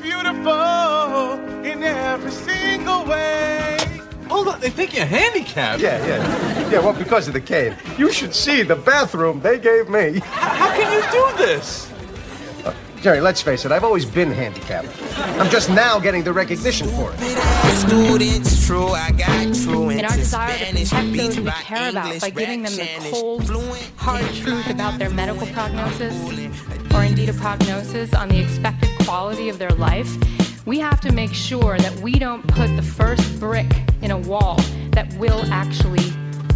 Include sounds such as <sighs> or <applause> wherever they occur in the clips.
beautiful in every single way. Oh, Hold on, they think you're handicapped. Yeah, yeah. Yeah, well, because of the cave. You should see the bathroom they gave me. How can you do this? Uh, Jerry, let's face it, I've always been handicapped. I'm just now getting the recognition for it. Students, true, I got true. In our desire to protect those we care about by giving them the cold, hard truth about their medical prognosis, or indeed a prognosis on the expected quality of their life, we have to make sure that we don't put the first brick in a wall that will actually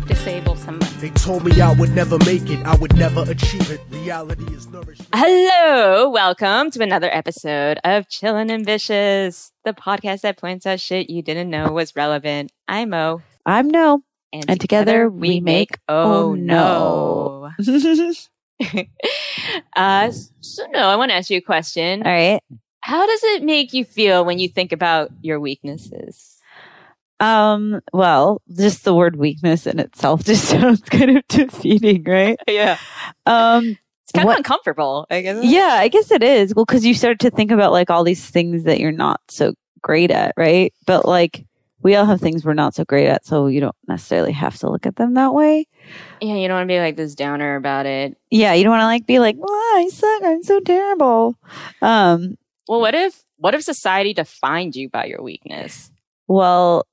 disable somebody. They told me I would never make it, I would never achieve it. Reality is nourished. Hello, welcome to another episode of Chillin' and Vicious, the podcast that points out shit you didn't know was relevant. I'm Mo. I'm no. And, And together we make Oh Oh No. <laughs> <laughs> <laughs> uh, so, no, I want to ask you a question. All right. How does it make you feel when you think about your weaknesses? Um, well, just the word weakness in itself <laughs> just sounds kind of defeating, right? <laughs> Yeah. Um, It's kind What- of uncomfortable, I guess. yeah, I guess it is. Well, cause you start to think about like all these things that you're not so great at, right? But like, we all have things we're not so great at, so you don't necessarily have to look at them that way. Yeah, you don't want to be like this downer about it. Yeah, you don't want to like be like, well, I suck, I'm so terrible. Um, Well, what if what if society defined you by your weakness? well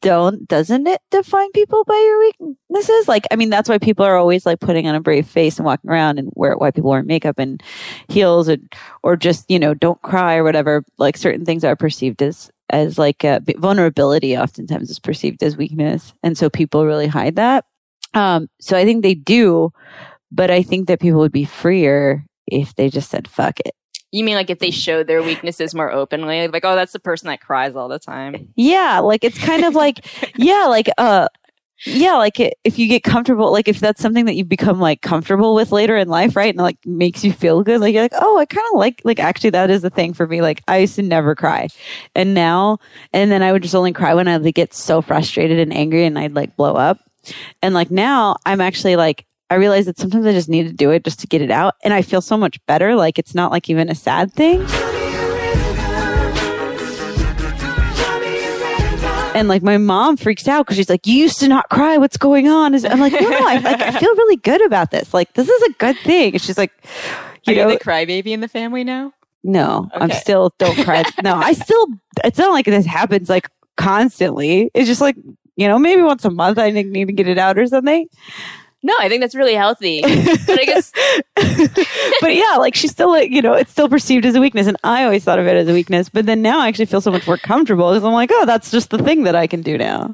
don't doesn't it define people by your weaknesses? Like i mean that's why people are always like putting on a brave face and walking around and where why people wear makeup and heels and or just you know don't cry or whatever. Like certain things are perceived as as like uh, vulnerability oftentimes is perceived as weakness. And so people really hide that. Um so i think they do but i think that people would be freer if they just said fuck it You mean like if they showed their weaknesses more openly, like oh, that's the person that cries all the time. Yeah, like it's kind of like <laughs> yeah, like uh yeah, like it, if you get comfortable, like if that's something that you become like comfortable with later in life, right? And like makes you feel good, like you're like, oh, I kind of like, like actually that is the thing for me. Like I used to never cry, and now, and then I would just only cry when I would get so frustrated and angry, and I'd like blow up. And like now, I'm actually like, I realize that sometimes I just need to do it just to get it out, and I feel so much better. Like it's not like even a sad thing. And like my mom freaks out because she's like, "You used to not cry. What's going on?" I'm like, "No, no, I like I feel really good about this. Like this is a good thing." And she's like, Are "You you know, the crybaby in the family now? no, I'm still don't cry. <laughs> no, I still. It's not like this happens like constantly. It's just like you know, maybe once a month I need to get it out or something. No, I think that's really healthy. but I guess <laughs> but yeah, like she's still like, you know, it's still perceived as a weakness. And I always thought of it as a weakness. But then now I actually feel so much more comfortable because I'm like, oh, that's just the thing that I can do now.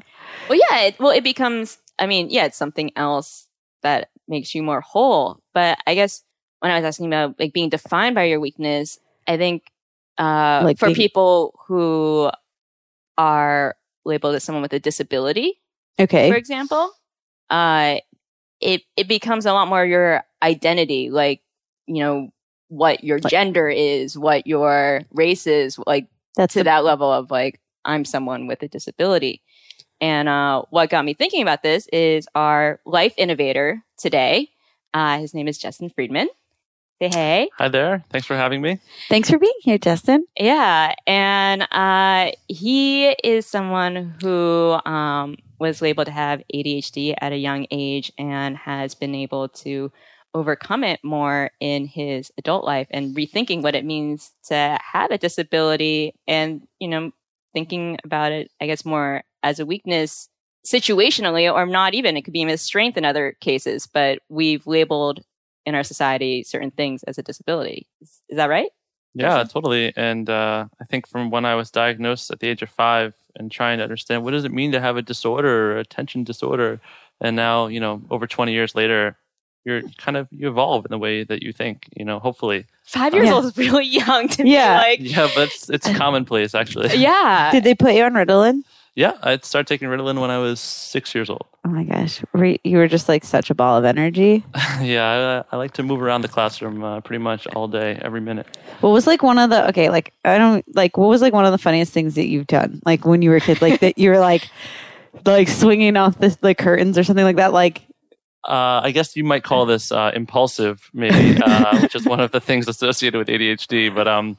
well, yeah, it, well, it becomes. I mean, yeah, it's something else that makes you more whole. But I guess when I was asking about like being defined by your weakness, I think uh, Like for being- people who are labeled as someone with a disability, Okay. for example, uh, it it becomes a lot more your identity, like you know what your Like- gender is, what your race is, like That's to the- that level of like I'm someone with a disability. And uh, what got me thinking about this is our life innovator today. Uh, his name is Justin Friedman. Say hey. Hi there. Thanks for having me. Thanks for being here, Justin. Yeah, and uh, he is someone who um, was labeled to have ADHD at a young age and has been able to overcome it more in his adult life and rethinking what it means to have a disability and you know thinking about it i guess more as a weakness situationally or not even it could be a strength in other cases but we've labeled in our society certain things as a disability is, is that right Yeah, totally. And uh, I think from when I was diagnosed at the age of five and trying to understand what does it mean to have a disorder or attention disorder, and now you know over 20 years later, you're kind of you evolve in the way that you think. You know, hopefully. Five years Yeah. old is really <laughs> young to Yeah. be like, Yeah, but it's, it's <laughs> commonplace actually. yeah. Did they put you on Ritalin? Yeah, I started taking Ritalin when I was six years old. Oh my gosh. You were just like such a ball of energy. <laughs> <laughs> yeah, I, I like to move around the classroom uh, pretty much all day, every minute. What was like one of the, okay, like, I don't, like, what was like one of the funniest things that you've done? Like when you were a kid, like that <laughs> you were like, like swinging off the like curtains or something like that. Like, Uh, I guess you might call this uh, impulsive, maybe, uh, which is one of the things associated with ADHD. But um,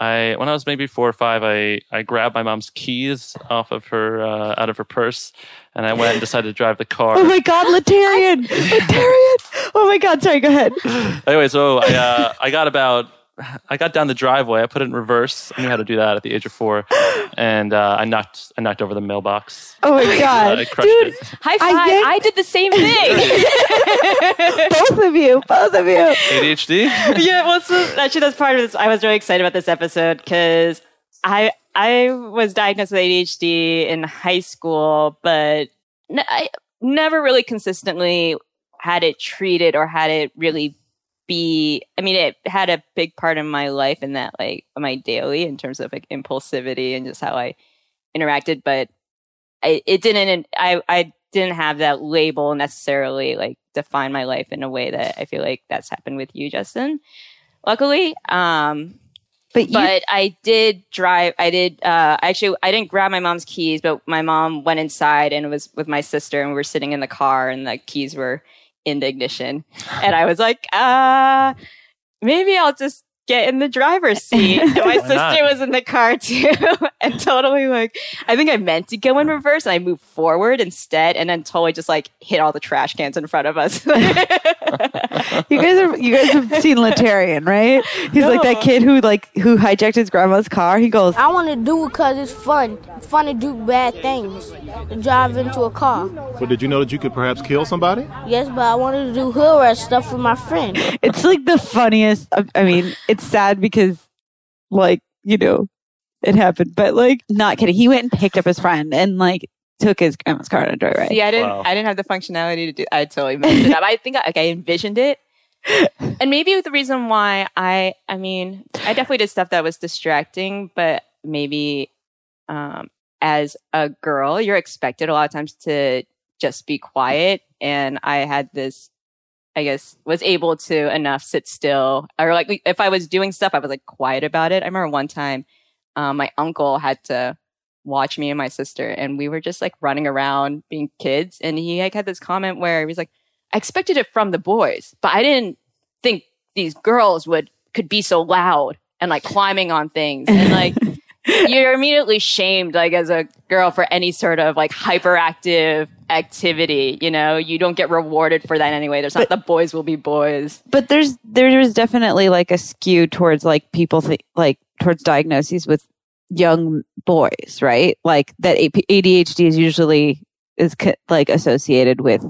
I when I was maybe four or five, I I grabbed my mom's keys off of her uh, out of her purse, and I went and decided to drive the car. Oh my God, Latarian! Latarian! <laughs> Oh my God, sorry, go ahead. anyway, so I uh, I got about I got down the driveway. I put it in reverse. I knew how to do that at the age of four, and uh, I knocked I knocked over the mailbox. Oh my <laughs> God. I crushed Dude, it. High five! I I, did the same thing. <laughs> both of you, both of you. ADHD. <laughs> yeah, well, so actually, that's part of this. I was really excited about this episode because I I was diagnosed with ADHD in high school, but n- I never really consistently had it treated or had it really be. I mean, it had a big part in my life in that, like my daily, in terms of like impulsivity and just how I interacted, but I, it didn't. I I didn't have that label necessarily like define my life in a way that I feel like that's happened with you, Justin. Luckily, um, But you, but I did drive. I did uh, actually. I didn't grab my mom's keys, but my mom went inside and was with my sister, and we were sitting in the car, and the keys were in the ignition, and I was like, uh, maybe I'll just get in the driver's seat. And <laughs> my sister not? was in the car too, <laughs> and totally like, I think I meant to go in reverse, and I moved forward instead, and then totally just like hit all the trash cans in front of us. <laughs> you guys are you guys have seen Latarian, right? He's like that kid who like who hijacked his grandma's car. He goes, I want to do it because it's fun. It's fun to do bad things. To drive into a car. But did you know that you could perhaps kill somebody? Yes, but I wanted to do hood rat stuff with my friend. it's like the funniest. I- I mean, it's sad because, like, you know, it happened, but like, not kidding. He went and picked up his friend and like took his grandma's car on a joyride. See, I didn't. Wow. I didn't have the functionality to do. I totally messed it up. I think I, like I envisioned it, <laughs> and maybe the reason why I. I mean, I definitely did stuff that was distracting, but maybe um, as a girl, you're expected a lot of times to just be quiet, and I had this. I guess was able to enough sit still, or like if I was doing stuff, I was like quiet about it. I remember one time, um, my uncle had to watch me and my sister and we were just like running around being kids and he like had this comment where he was like i expected it from the boys but i didn't think these girls would could be so loud and like climbing on things and like <laughs> you're immediately shamed like as a girl for any sort of like hyperactive activity you know you don't get rewarded for that anyway there's not the boys will be boys but there's there's definitely like a skew towards like people th- like towards diagnoses with young boys, right? Like that ADHD is usually is co- like associated with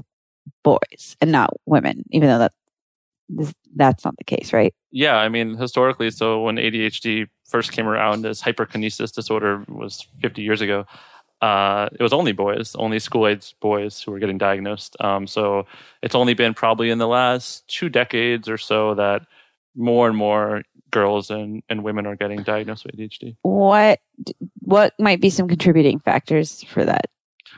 boys and not women, even though that that's not the case, right? Yeah, I mean, historically, so when ADHD first came around as hyperkinesis disorder was 50 years ago, uh, it was only boys, only school age boys who were getting diagnosed. Um, so it's only been probably in the last two decades or so that more and more girls and, and women are getting diagnosed with ADHD. What what might be some contributing factors for that?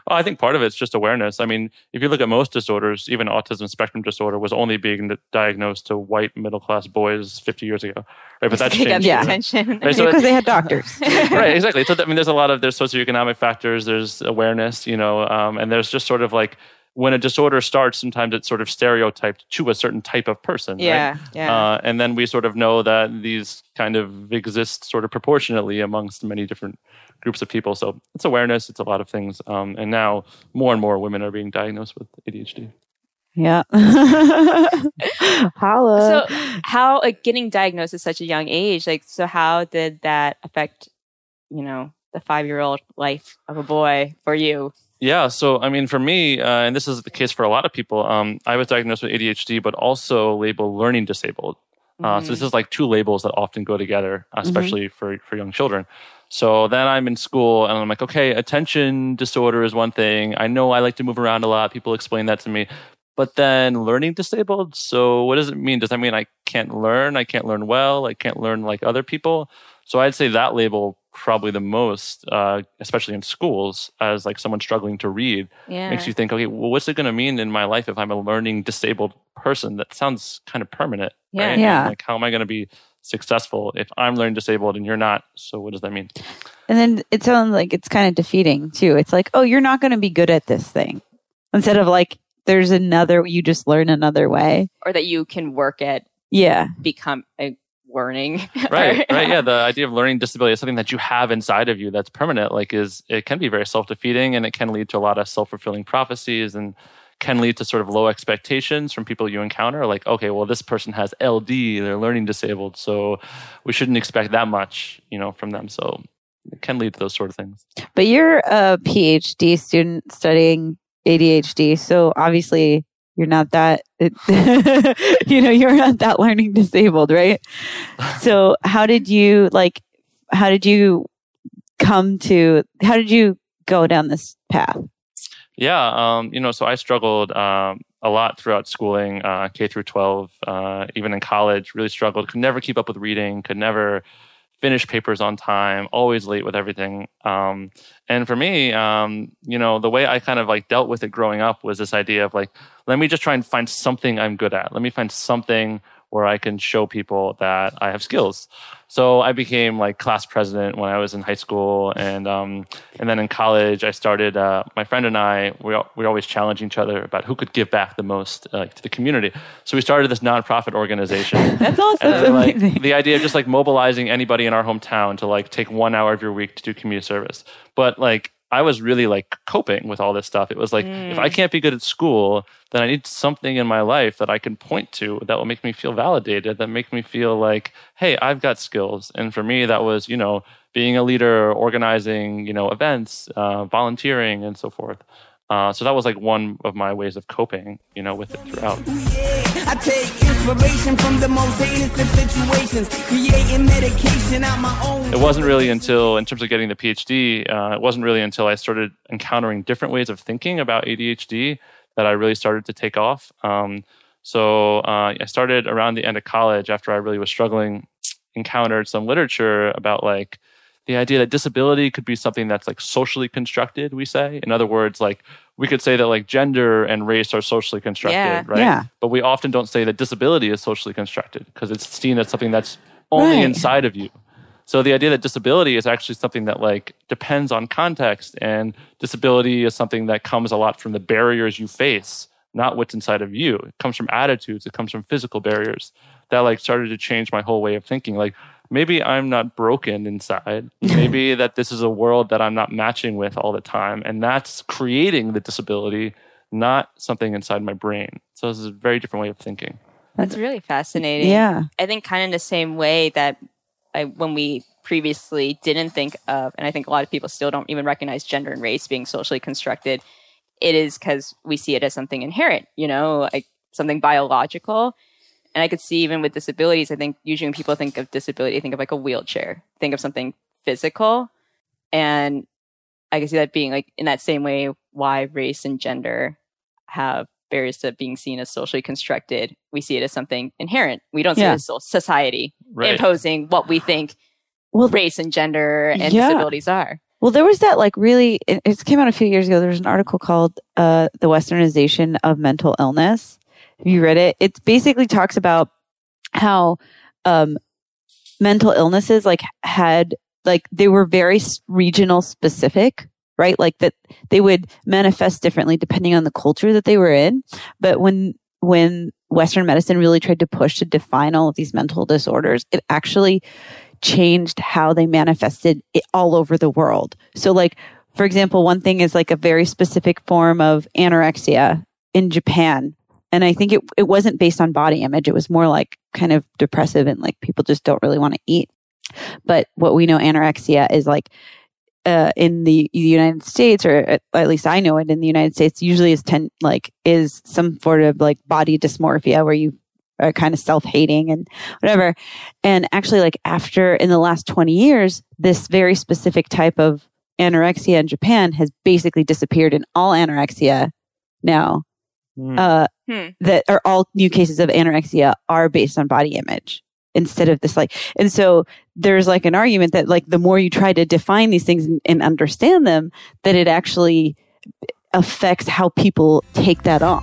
Well, I think part of it's just awareness. I mean, if you look at most disorders, even autism spectrum disorder was only being diagnosed to white middle class boys 50 years ago, right? But <laughs> that's changed. Yeah. attention Right, so <laughs> because they had doctors. <laughs> right, exactly. So I mean, there's a lot of there's socioeconomic factors, there's awareness, you know, um, and there's just sort of like when a disorder starts, sometimes it's sort of stereotyped to a certain type of person. right? yeah yeah Uh, and then we sort of know that these kind of exist sort of proportionately amongst many different groups of people. So it's awareness, it's a lot of things. Um, and now more and more women are being diagnosed with ADHD. yeah. <laughs> Holla. so how like getting diagnosed at such a young age like so how did that affect you know the five year old life of a boy for you Yeah, so I mean, for me, uh, and this is the case for a lot of people, um, I was diagnosed with ADHD, but also labeled learning disabled. Uh, So this is like two labels that often go together, especially for for young children. So then I'm in school, and I'm like, okay, attention disorder is one thing. I know I like to move around a lot. People explain that to me, but then learning disabled. So what does it mean? Does that mean I can't learn? I can't learn well. I can't learn like other people. So I'd say that label probably the most, uh, especially in schools, as like someone struggling to read, yeah makes you think, okay, well, what's it going to mean in my life if I'm a learning disabled person? That sounds kind of permanent. Yeah. right? Yeah. Like, how am I going to be successful if I'm learning disabled and you're not? So what does that mean? And then it sounds like it's kind of defeating too. It's like, oh, you're not going to be good at this thing. Instead of like, there's another, you just learn another way. or that you can work at Yeah. become a, learning. <laughs> right right yeah the <laughs> idea of learning disability is something that you have inside of you that's permanent like is it can be very self-defeating and it can lead to a lot of self-fulfilling prophecies and can lead to sort of low expectations from people you encounter like okay well this person has ld they're learning disabled so we shouldn't expect that much you know from them so it can lead to those sort of things But you're a PhD student studying ADHD, so obviously you're not that <laughs> you know you're not that learning disabled, right? <laughs> So how did you like? How did you come to? How did you go down this path? Yeah, um, you know, so I struggled um, a lot throughout schooling, uh, K through 12, uh, even in college, really struggled. Could never keep up with reading, could never finish papers on time, always late with everything. Um, and for me, um, you know, the way I kind of like dealt with it growing up was this idea of like, let me just try and find something I'm good at. Let me find something where I can show people that I have skills. So I became like class president when I was in high school, and um, and then in college I started. Uh, my friend and I we we always challenge each other about who could give back the most uh, to the community. So we started this nonprofit organization. <laughs> That's awesome. Then, like, the idea of just like mobilizing anybody in our hometown to like take one hour of your week to do community service. But like I was really like coping with all this stuff. It was like if I Mm. can't be good at school, then I need something in my life that I can point to that will make me feel validated, that make me feel like, hey, I've got skills. And for me, that was you know being a leader, organizing you know events, uh, volunteering, and so forth. Uh, so that was like one of my ways of coping, you know, with it throughout. I take inspiration from the most heinous of situations, creating medication out my own. It wasn't really until, in terms of getting the PhD, uh, it wasn't really until I started encountering different ways of thinking about ADHD that I really started to take off. Um, so uh, I started around the end of college after I really was struggling, encountered some literature about like the idea that disability could be something that's like socially constructed, we say. In other words, like we could say that like gender and race are socially constructed, Yeah. right? Yeah. But we often don't say that disability is socially constructed because it's seen as something that's only Right. inside of you. So the idea that disability is actually something that like depends on context and disability is something that comes a lot from the barriers you face, not what's inside of you. It comes from attitudes, it comes from physical barriers. That like started to change my whole way of thinking. Like maybe I'm not broken inside. Maybe <laughs> that this is a world that I'm not matching with all the time and that's creating the disability, not something inside my brain. So this is a very different way of thinking. That's really fascinating. Yeah. I think kind of the same way that I, when we previously didn't think of, and I think a lot of people still don't even recognize gender and race being socially constructed, it is because we see it as something inherent, you know, like something biological. And I could see even with disabilities, I think usually when people think of disability, think of like a wheelchair, think of something physical. And I can see that being like in that same way why race and gender have barriers to being seen as socially constructed. We see it as something inherent. We don't see Yeah. it as society Right. imposing what we think well, race and gender and Yeah. disabilities are. Well, there was that like really. It, it came out a few years ago. There was an article called uh, "The Westernization of Mental Illness." You read it? It basically talks about how um, mental illnesses like had like they were very regional specific, right? Like that they would manifest differently depending on the culture that they were in. But when when Western medicine really tried to push to define all of these mental disorders, it actually changed how they manifested it all over the world. So like, for example, one thing is like a very specific form of anorexia in Japan. And I think it, it wasn't based on body image. It was more like kind of depressive and like people just don't really want to eat. But what we know anorexia is like, uh, in the United States, or at, least I know it in the United States, usually is ten like is some sort of like body dysmorphia where you are kind of self hating and whatever. And actually, like after in the last twenty years, this very specific type of anorexia in Japan has basically disappeared, and all anorexia now uh, Hmm. that are all new cases of anorexia are based on body image instead of this like and so there's like an argument that like the more you try to define these things and, and understand them that it actually affects how people take that on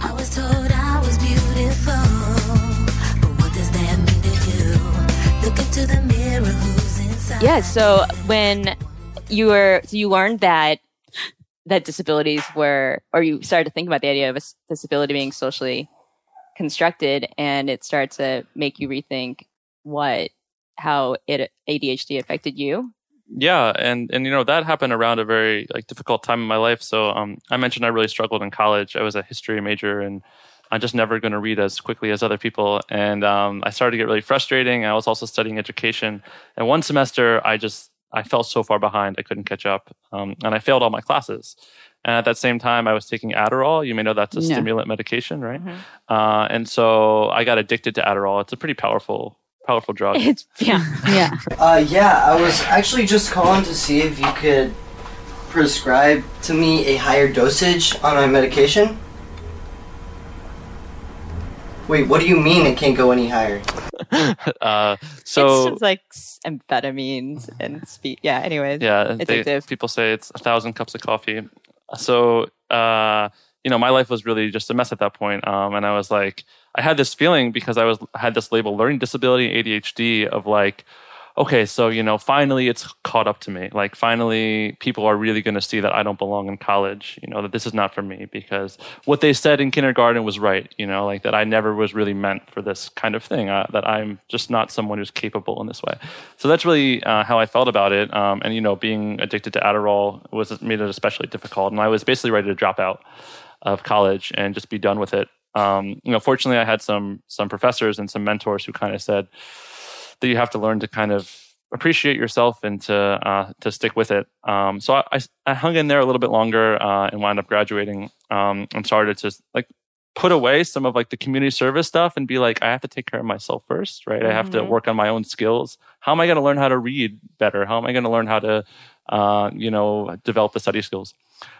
Yeah. So when you were, so you learned that that disabilities were, or you started to think about the idea of a disability being socially constructed, and it started to make you rethink what how it ADHD affected you? Yeah, and and you know that happened around a very like difficult time in my life. So um, I mentioned I really struggled in college. I was a history major, and I'm just never going to read as quickly as other people. And um, I started to get really frustrating. I was also studying education, and one semester I just I fell so far behind I couldn't catch up, um, and I failed all my classes. And at that same time, I was taking Adderall. You may know that's a Yeah. stimulant medication, right? Uh, and so I got addicted to Adderall. It's a pretty powerful, powerful drug. <laughs> It's yeah, <laughs> yeah. Uh, yeah, I was actually just calling to see if you could prescribe to me a higher dosage on my medication. Wait, what do you mean it can't go any higher? <laughs> uh, so it's just like amphetamines and speed. Yeah. Anyways. yeah, they, Addictive. people say it's a thousand cups of coffee. So uh, you know, my life was really just a mess at that point. Um, and I was like, I had this feeling because I was had this label, learning disability, ADHD, of like, okay, so you know, finally it's caught up to me. Like, finally, people are really going to see that I don't belong in college. You know, that this is not for me because what they said in kindergarten was right. You know, like that I never was really meant for this kind of thing. Uh, that I'm just not someone who's capable in this way. So that's really uh, how I felt about it. Um, and you know, being addicted to Adderall was made it especially difficult. And I was basically ready to drop out of college and just be done with it. Um, you know, fortunately, I had some some professors and some mentors who kind of said that you have to learn to kind of appreciate yourself and to uh, to stick with it. Um, so I, I, I hung in there a little bit longer uh, and wound up graduating um, and started to like put away some of like the community service stuff and be like, I have to take care of myself first, right? I have to Mhm. work on my own skills. How am I going to learn how to read better? How am I going to learn how to, uh, you know, develop the study skills?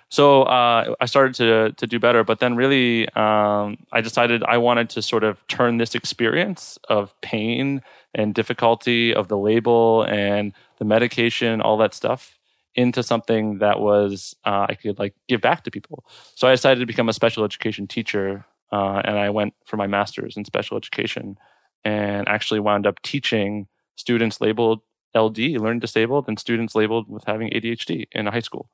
So uh, I started to to do better, but then really um, I decided I wanted to sort of turn this experience of pain and difficulty of the label and the medication, all that stuff, into something that was uh, I could like give back to people. So I decided to become a special education teacher, uh, and I went for my master's in special education, and actually wound up teaching students labeled LD, learning disabled, and students labeled with having ADHD in a high school.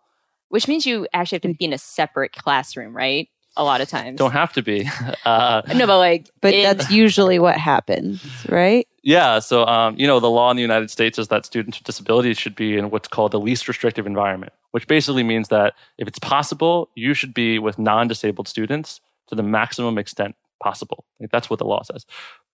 Which means you actually have to be in a separate classroom, right? A lot of times. Don't have to be. <laughs> Uh, No, but like, But in- that's usually what happens, right? Yeah, so um, you know the law in the United States is that students with disabilities should be in what's called the least restrictive environment, which basically means that if it's possible, you should be with non-disabled students to the maximum extent possible. Like, that's what the law says.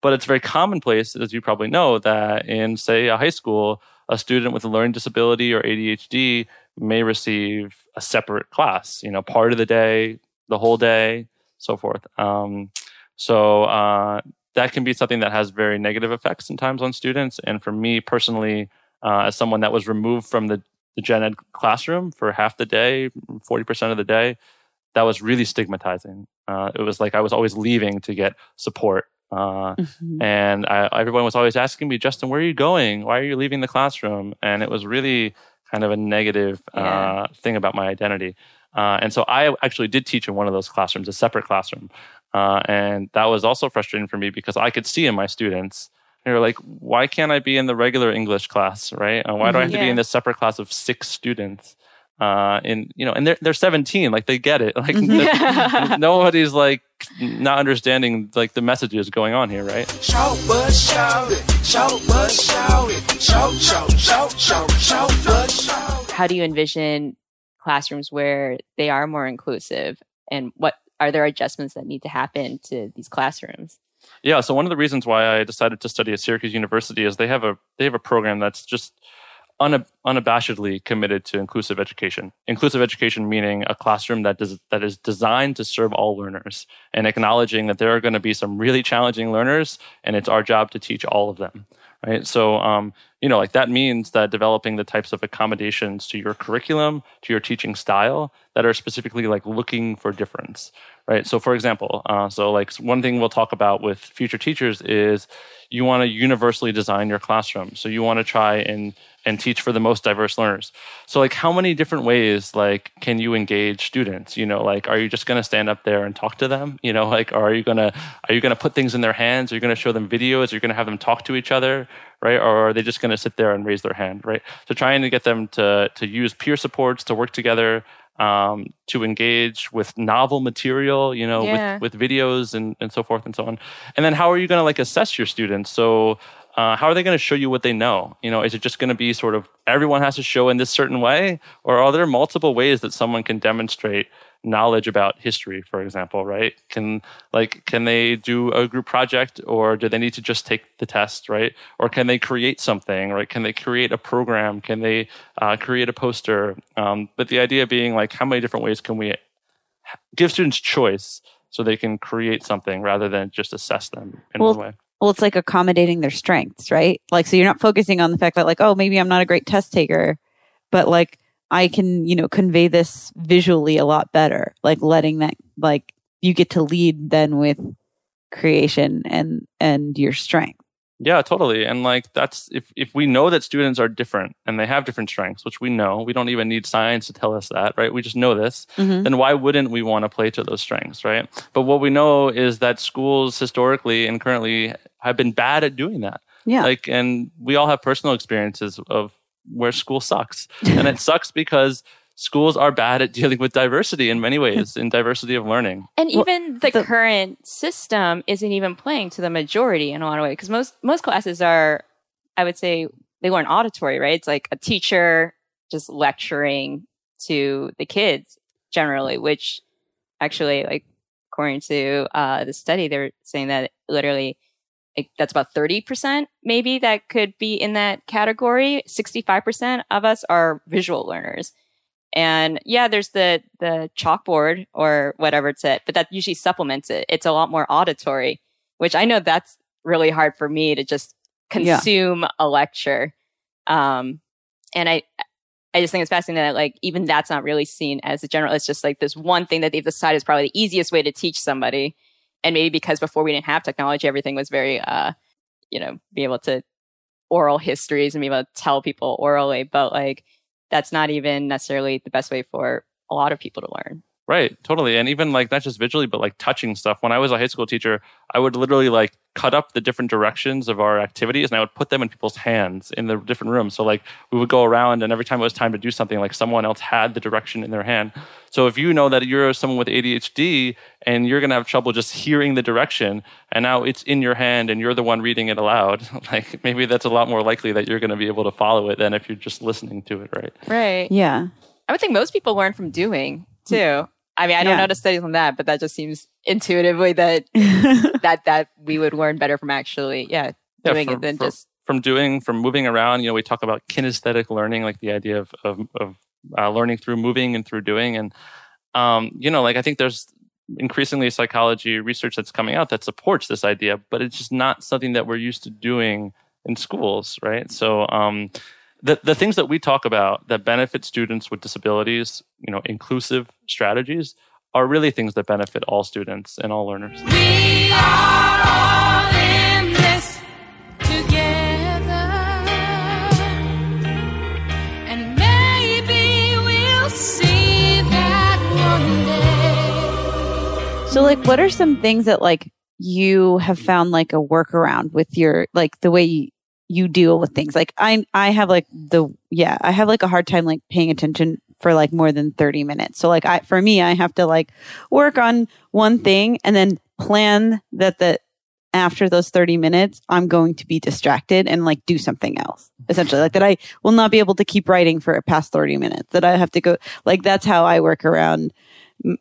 But it's very commonplace, as you probably know, that in say a high school, a student with a learning disability or ADHD may receive a separate class. You know, part of the day, the whole day, so forth. Um, so uh, that can be something that has very negative effects sometimes on students. And for me personally, uh, as someone that was removed from the, the gen ed classroom for half the day, 40% of the day, that was really stigmatizing. Uh, it was like I was always leaving to get support. Uh, And I, everyone was always asking me, Justin, where are you going? Why are you leaving the classroom? And it was really kind of a negative uh, thing about my identity. Uh, and so I actually did teach in one of those classrooms, a separate classroom. Uh, and that was also frustrating for me because I could see in my students, they were like, why can't I be in the regular English class, right? Uh, why do I have to be in this separate class of six students? Uh, and you know, and they're they're 17, like they get it. <laughs> Like Yeah. nobody's like not understanding like the messages going on here, right? Shout, but shout it. Shout, but shout it. Shout, shout, shout, shout, shout, but shout. how do you envision classrooms where they are more inclusive and what are there adjustments that need to happen to these classrooms Yeah, so one of the reasons why I decided to study at Syracuse University is they have a they have a program that's just una, unabashedly committed to inclusive education. Inclusive education meaning a classroom that does that is designed to serve all learners and acknowledging that there are going to be some really challenging learners and it's our job to teach all of them. Right. So um, you know, like that means that developing the types of accommodations to your curriculum, to your teaching style that are specifically like looking for difference right so for example uh, so like one thing we'll talk about with future teachers is you want to universally design your classroom so you want to try and and teach for the most diverse learners. So like how many different ways like can you engage students? You know like are you just going to stand up there and talk to them? You know like are you going to are you going to put things in their hands? Are you going to show them videos? Are you going to have them talk to each other right? Or are they just going to sit there and raise their hand right? So trying to get them to to use peer supports to work together um, to engage with novel material, you know, Yeah. with, with videos and, and so forth and so on. And then how are you going to like assess your students? So uh, how are they going to show you what they know? You know, is it just going to be sort of everyone has to show in this certain way, or are there multiple ways that someone can demonstrate knowledge about history, for example? Right? Can like can they do a group project, or do they need to just take the test? Right? Or can they create something? Right? Can they create a program? Can they uh, create a poster? Um, but the idea being like, how many different ways can we give students choice so they can create something rather than just assess them in well, one way? Well, it's like accommodating their strengths, right? Like, so you're not focusing on the fact that, like, oh, maybe I'm not a great test taker, but like, I can, you know, convey this visually a lot better. Like, letting that, like, you get to lead then with creation and and your strength. Yeah, totally. And like that's if if we know that students are different and they have different strengths, which we know, we don't even need science to tell us that, right? We just know this. Mhm. Then why wouldn't we want to play to those strengths, right? But what we know is that schools historically and currently have been bad at doing that. Yeah. Like and we all have personal experiences of where school sucks. <laughs> and it sucks because schools are bad at dealing with diversity in many ways, <laughs> in diversity of learning. And even the, current system isn't even playing to the majority in a lot of ways because most most classes are, I would say, they weren't auditory, right? It's like a teacher just lecturing to the kids generally, which actually, like according to uh, the study, they're saying that literally. That's about 30% maybe that could be in that category. 65% of us are visual learners. And yeah, there's the the chalkboard or whatever it's at, but that usually supplements it. It's a lot more auditory, which I know that's really hard for me to just Yeah. consume a lecture. Um, and I I just think it's fascinating that like even that's not really seen as a general. It's just like this one thing that they've decided is probably the easiest way to teach somebody. And maybe because before we didn't have technology, everything was very uh, you know, be able to oral histories and be able to tell people orally, but like that's not even necessarily the best way for a lot of people to learn. Right, totally. And even like not just visually, but like touching stuff. When I was a high school teacher, I would literally like cut up the different directions of our activities and I would put them in people's hands in the different rooms. So like we would go around and every time it was time to do something, like someone else had the direction in their hand. So if you know that you're someone with ADHD and you're gonna have trouble just hearing the direction and now it's in your hand and you're the one reading it aloud, <laughs> like maybe that's a lot more likely that you're gonna be able to follow it than if you're just listening to it, right? Right. Yeah. I would think most people learn from doing too. I mean, I don't Yeah. know the studies on that, but that just seems intuitively that <laughs> that that we would learn better from actually, yeah, Yeah, doing from- it than from- just from doing from moving around you know we talk about kinesthetic learning like the idea of of, of uh, learning through moving and through doing and um, you know like i think there's increasingly psychology research that's coming out that supports this idea but it's just not something that we're used to doing in schools right so um, the, the things that we talk about that benefit students with disabilities you know inclusive strategies are really things that benefit all students and all learners We are all in this together. And maybe we'll see that one day. So, like, what are some things that like you have found like a workaround with your like the way you, you deal with things? Like, I I have like the yeah, I have like a hard time like paying attention for like more than thirty minutes. So, like, I for me, I have to like work on one thing and then plan that the after those 30 minutes, I'm going to be distracted and like do something else. Essentially, like that I will not be able to keep writing for a past 30 minutes. That I have to go like that's how I work around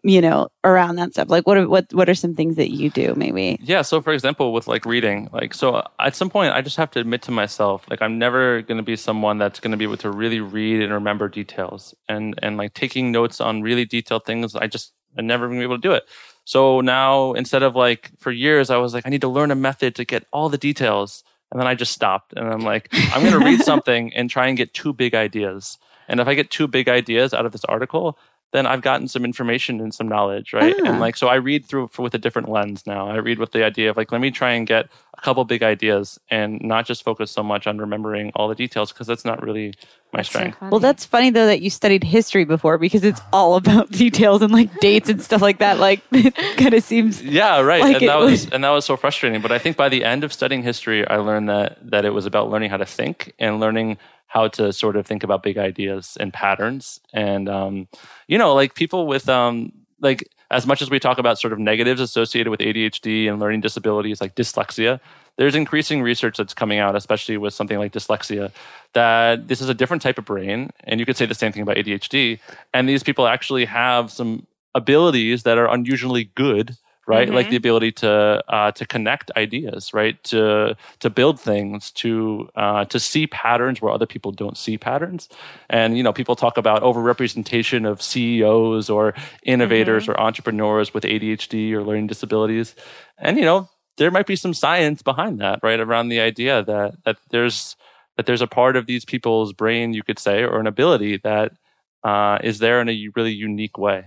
you know, around that stuff. Like what are what what are some things that you do maybe? Yeah. So, for example, with like reading, like, so at some point, I just have to admit to myself, like, I'm never going to be someone that's going to be able to really read and remember details, and and like taking notes on really detailed things. I just I'm never going to be able to do it. So now, instead of like for years, I was like, I need to learn a method to get all the details, and then I just stopped, and I'm like, I'm going to read <laughs> something and try and get two big ideas. And if I get two big ideas out of this article, then I've gotten some information and some knowledge, right? Ah. And like, so I read through for, with a different lens now. I read with the idea of like, let me try and get a couple big ideas and not just focus so much on remembering all the details because that's not really my strength. Well, that's funny though that you studied history before because it's <sighs> all about <laughs> details and like dates and stuff like that. Like <laughs> it kind of seems Yeah, right. Like and that was- was and that was so frustrating. But I think by the end of studying history, I learned that that it was about learning how to think and learning how to sort of think about big ideas and patterns. And um, you know, like people with um, like as much as we talk about sort of negatives associated with ADHD and learning disabilities like dyslexia, there's increasing research that's coming out, especially with something like dyslexia, that this is a different type of brain. And you could say the same thing about ADHD. And these people actually have some abilities that are unusually good right? Mm-hmm. Like the ability to uh, to connect ideas, right? To to build things, to uh, to see patterns where other people don't see patterns. And you know, people talk about overrepresentation of CEOs or innovators Mm-hmm. or entrepreneurs with ADHD or learning disabilities. And you know, there might be some science behind that, right? Around the idea that that there's that there's a part of these people's brain, you could say, or an ability that uh, is there in a really unique way.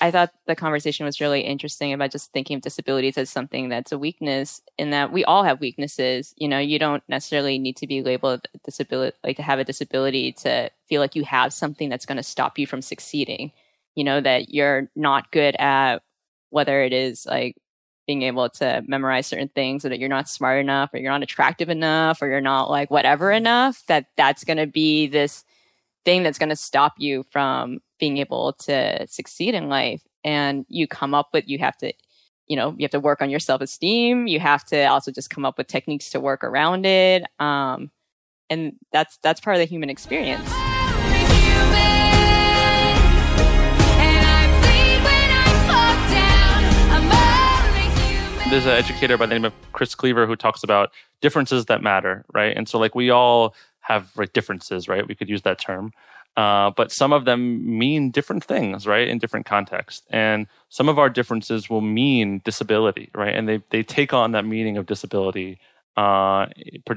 I thought the conversation was really interesting about just thinking of disabilities as something that's a weakness in that we all have weaknesses. You know, you don't necessarily need to be labeled disability, like to have a disability to feel like you have something that's going to stop you from succeeding. You know, that you're not good at whether it is like being able to memorize certain things or that you're not smart enough or you're not attractive enough or you're not like whatever enough that that's going to be this thing that's going to stop you from being able to succeed in life and you come up with you have to you know you have to work on your self-esteem you have to also just come up with techniques to work around it um and that's that's part of the human experience there's an educator by the name of Chris Kliewer who talks about differences that matter, right? And so, like, we all have like, differences, right? We could use that term. Uh, but some of them mean different things, right, in different contexts. And some of our differences will mean disability, right? And they, they take on that meaning of disability uh,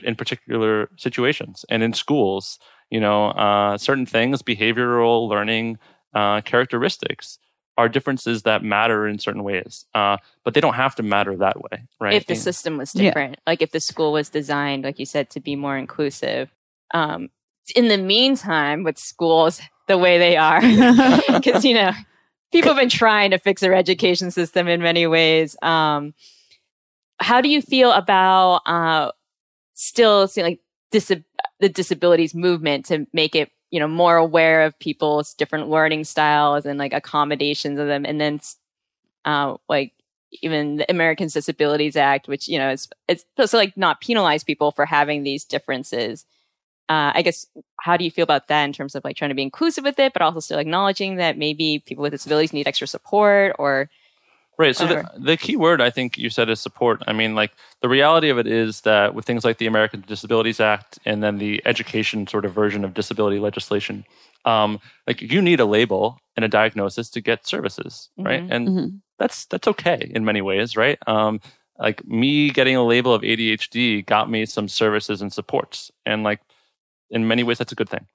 in particular situations. And in schools, you know, uh, certain things, behavioral learning uh, characteristics, are differences that matter in certain ways, uh, but they don't have to matter that way, right? if the system was Yeah. different like if the school was designed like you said to be more inclusive um in the meantime with schools the way they are. <laughs> Because you know people have been trying to fix their education system in many ways. Um how do you feel about uh still seeing like disab- the disabilities movement to make it you know more aware of people's different learning styles and like accommodations of them? And then uh like even the Americans Disabilities Act, which you know is it's supposed to like not penalize people for having these differences. Uh, I guess how do you feel about that in terms of like trying to be inclusive with it, but also still acknowledging that maybe people with disabilities need extra support or Right. So the, the key word I think you said is support. I mean, like the reality of it is that with things like the American Disabilities Act and then the education sort of version of disability legislation, um, like you need a label and a diagnosis to get services, right? Mhm. And Mhm. that's that's okay in many ways, right? Um, like me getting a label of ADHD got me some services and supports, and like in many ways that's a good thing.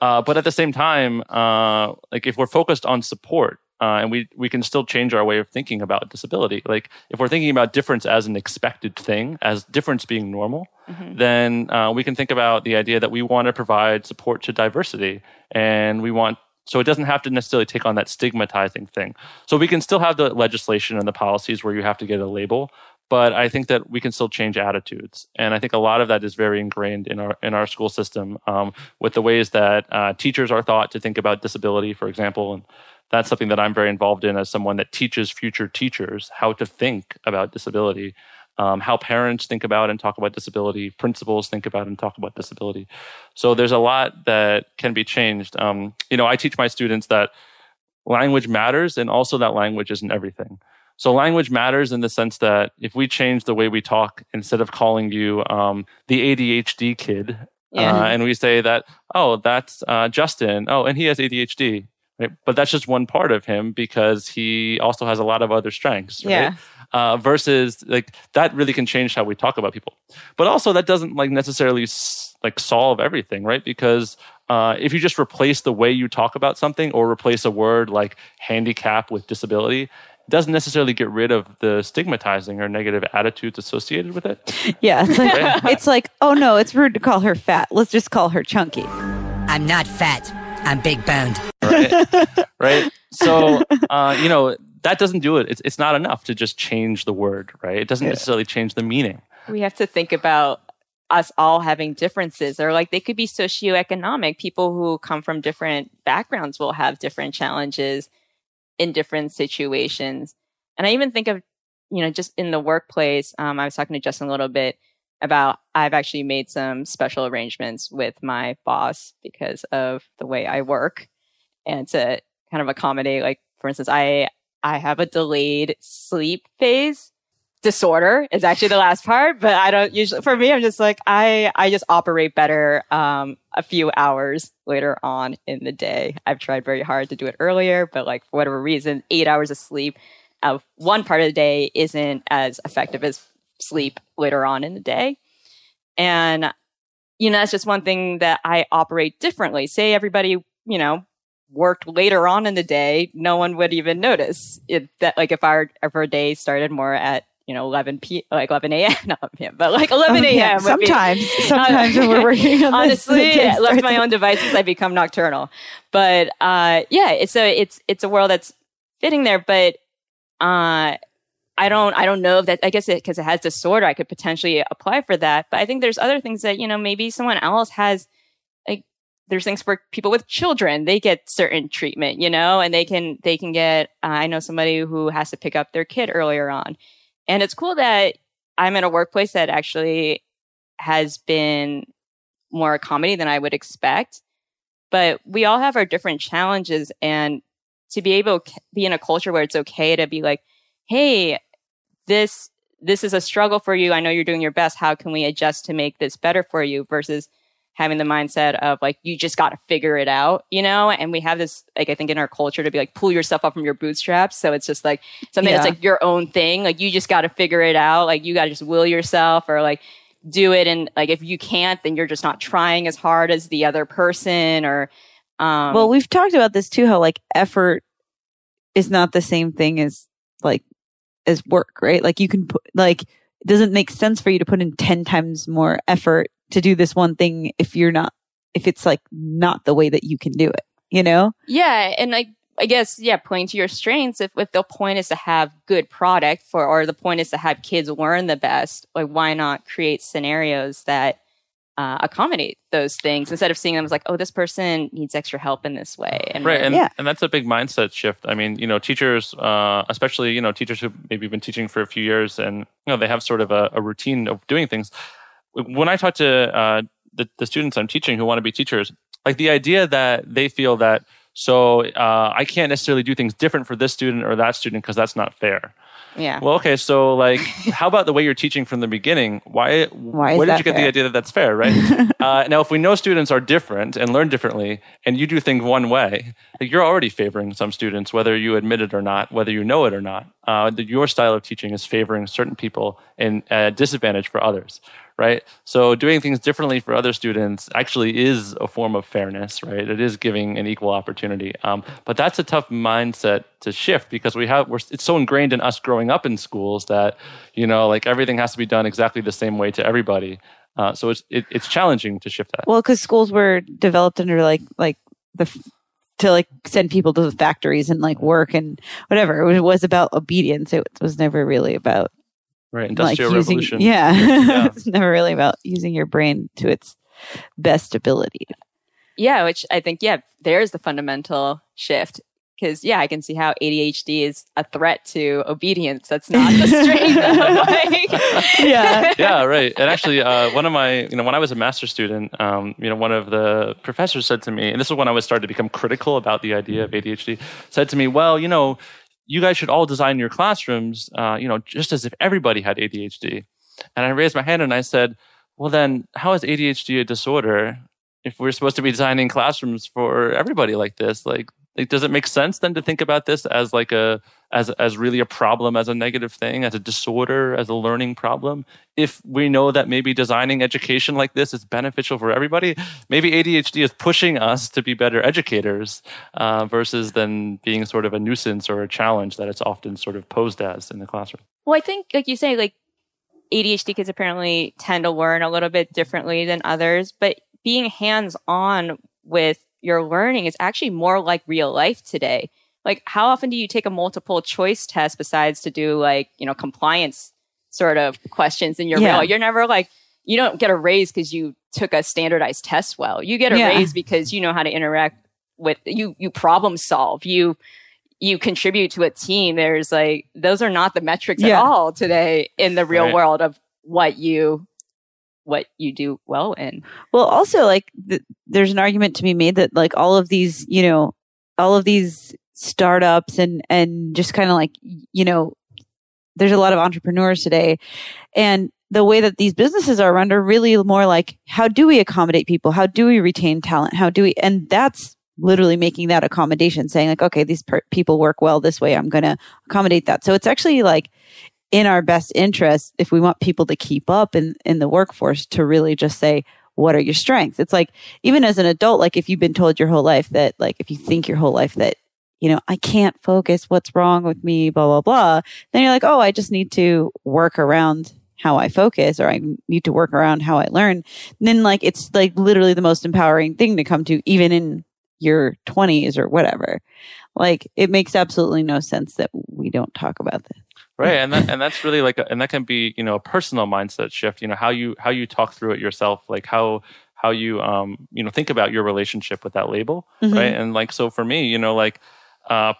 Uh, but at the same time, uh, like if we're focused on support, uh, and we we can still change our way of thinking about disability. Like if we're thinking about difference as an expected thing, as difference being normal, Mhm. then uh, we can think about the idea that we want to provide support to diversity, and we want so it doesn't have to necessarily take on that stigmatizing thing. So we can still have the legislation and the policies where you have to get a label, but I think that we can still change attitudes, and I think a lot of that is very ingrained in our in our school system um, with the ways that uh, teachers are thought to think about disability, for example, and that's something that I'm very involved in as someone that teaches future teachers how to think about disability, um, how parents think about and talk about disability, principals think about and talk about disability. So there's a lot that can be changed. Um, you know, I teach my students that language matters and also that language isn't everything. So language matters in the sense that if we change the way we talk, instead of calling you um, the ADHD kid, Yeah. uh, and we say that, oh, that's uh, Justin. Oh, and he has ADHD. Right? But that's just one part of him because he also has a lot of other strengths. Right? Yeah. Uh, versus like that really can change how we talk about people. But also that doesn't like necessarily s- like solve everything, right? Because uh, if you just replace the way you talk about something or replace a word like handicap with disability, it doesn't necessarily get rid of the stigmatizing or negative attitudes associated with it. Yeah, it's like Right? it's like, oh no, it's rude to call her fat. Let's just call her chunky. I'm not fat. I'm big boned. right? <laughs> right? So, uh, you know, that doesn't do it. It's, it's not enough to just change the word, right? It doesn't necessarily change the meaning. we have to think about us all having differences or like they could be socioeconomic people who come from different backgrounds will have different challenges in different situations. And I even think of, you know, just in the workplace, um, I was talking to Justin a little bit about I've actually made some special arrangements with my boss because of the way I work and to kind of accommodate like for instance I I have a delayed sleep phase disorder is actually the last part but I don't usually for me I'm just like I I just operate better um a few hours later on in the day I've tried very hard to do it earlier but like for whatever reason 8 hours of sleep of one part of the day isn't as effective as sleep later on in the day. And, you know, that's just one thing that I operate differently. Say everybody, you know, worked later on in the day, no one would even notice it, that, like, if our, if our day started more at, you know, 11 p, like 11 a.m., <laughs> not 11 p.m., but like 11 a.m. would be- Sometimes, <laughs> sometimes when we're working on honestly, the day left my own devices, I become nocturnal. But uh, yeah, it's a it's it's a world that's fitting there. But uh, I don't I don't know if that I guess it because it has disorder, I could potentially apply for that. But I think there's other things that you know maybe someone else has like there's things for people with children they get certain treatment you know and they can they can get uh, i know somebody who has to pick up their kid earlier on and it's cool that i'm in a workplace that actually has been more accommodating than i would expect but we all have our different challenges. And to be able to be in a culture where it's okay to be like hey this this is a struggle for you. I know you're doing your best. How can we adjust to make this better for you? Versus having the mindset of like you just got to figure it out you know? And we have this like i think in our culture to be like pull yourself up from your bootstraps. So it's just like something that's like your own thing. Like you just got to figure it out. Like you got to just will yourself or like do it. And like if you can't then you're just not trying as hard as the other person or um well, we've talked about this too. How like effort is not the same thing as like as work, right? Like you can put like it doesn't make sense for you to put in ten times more effort to do this one thing if you're not if it's like not the way that you can do it. You know? Yeah, and I I guess yeah, playing to your strengths. If if the point is to have good product for, or the point is to have kids learn the best, like why not create scenarios that uh, accommodate those things instead of seeing them as like, oh, this person needs extra help in this way. And right and, yeah, and that's a big mindset shift i mean you know teachers uh, especially you know teachers who maybe been teaching for a few years and you know they have sort of a, a routine of doing things when i talk to uh, the, the students i'm teaching who want to be teachers like the idea that they feel that so uh, i can't necessarily do things different for this student or that student because that's not fair yeah. well, okay, so like, <laughs> how about the way you're teaching from the beginning? Why? Why where did you get the idea that that's fair, right? <laughs> uh, now, if we know students are different and learn differently, and you do things one way, like you're already favoring some students, whether you admit it or not, whether you know it or not. Uh, your style of teaching is favoring certain people and disadvantage for others, right? So, doing things differently for other students actually is a form of fairness, right? It is giving an equal opportunity. Um, but that's a tough mindset to shift because we have we're, it's so ingrained in us growing up in schools that you know like everything has to be done exactly the same way to everybody. Uh, so it's it, it's challenging to shift that. Well, because schools were developed under like like the to like send people to the factories and like work and whatever. It was about obedience. It was never really about Right, like industrial using. revolution. Yeah, Yeah. <laughs> it's never really about using your brain to its best ability. yeah, which I think yeah, there's the fundamental shift. Because yeah, I can see how ADHD is a threat to obedience. That's not the strength. of, like, <laughs> <laughs> yeah, yeah, right. And actually, uh, one of my, you know, when I was a master's student, um, you know, one of the professors said to me, and this is when I was starting to become critical about the idea of ADHD, said to me, well, you know, you guys should all design your classrooms, uh, you know, just as if everybody had ADHD. And I raised my hand and I said, well, then how is ADHD a disorder if we're supposed to be designing classrooms for everybody like this? Like, like, does it make sense then to think about this as like a as as really a problem, as a negative thing, as a disorder, as a learning problem? If we know that maybe designing education like this is beneficial for everybody, maybe ADHD is pushing us to be better educators uh, versus then being sort of a nuisance or a challenge that it's often sort of posed as in the classroom. Well, I think, like you say, like ADHD kids apparently tend to learn a little bit differently than others, but being hands on with your learning is actually more like real life today. Like, how often do you take a multiple choice test besides to do like, you know, compliance sort of questions in your Yeah. real? You're never like, you don't get a raise because you took a standardized test well. You get a Yeah. raise because you know how to interact with you, you problem solve, you, you contribute to a team, there's like those are not the metrics Yeah. at all today in the real Right. world of what you what you do well in. Well, also like th- there's an argument to be made that like all of these, you know, all of these startups and and just kind of like you know, there's a lot of entrepreneurs today, and the way that these businesses are run are really more like how do we accommodate people? How do we retain talent? How do we? And that's literally making that accommodation, saying like, okay, these per- people work well this way. I'm going to accommodate that. So it's actually like in our best interest if we want people to keep up in in the workforce to really just say what are your strengths? It's like even as an adult like if you've been told your whole life that like if you think your whole life that you know i can't focus what's wrong with me blah blah blah then you're like oh i just need to work around how i focus or i need to work around how i learn and then like it's like literally the most empowering thing to come to even in your 20s or whatever. Like it makes absolutely no sense that we don't talk about this right and that, and that's really like a, and that can be you know a personal mindset shift you know how you how you talk through it yourself like how how you um you know think about your relationship with that label Mhm. right? And like so for me you know like uh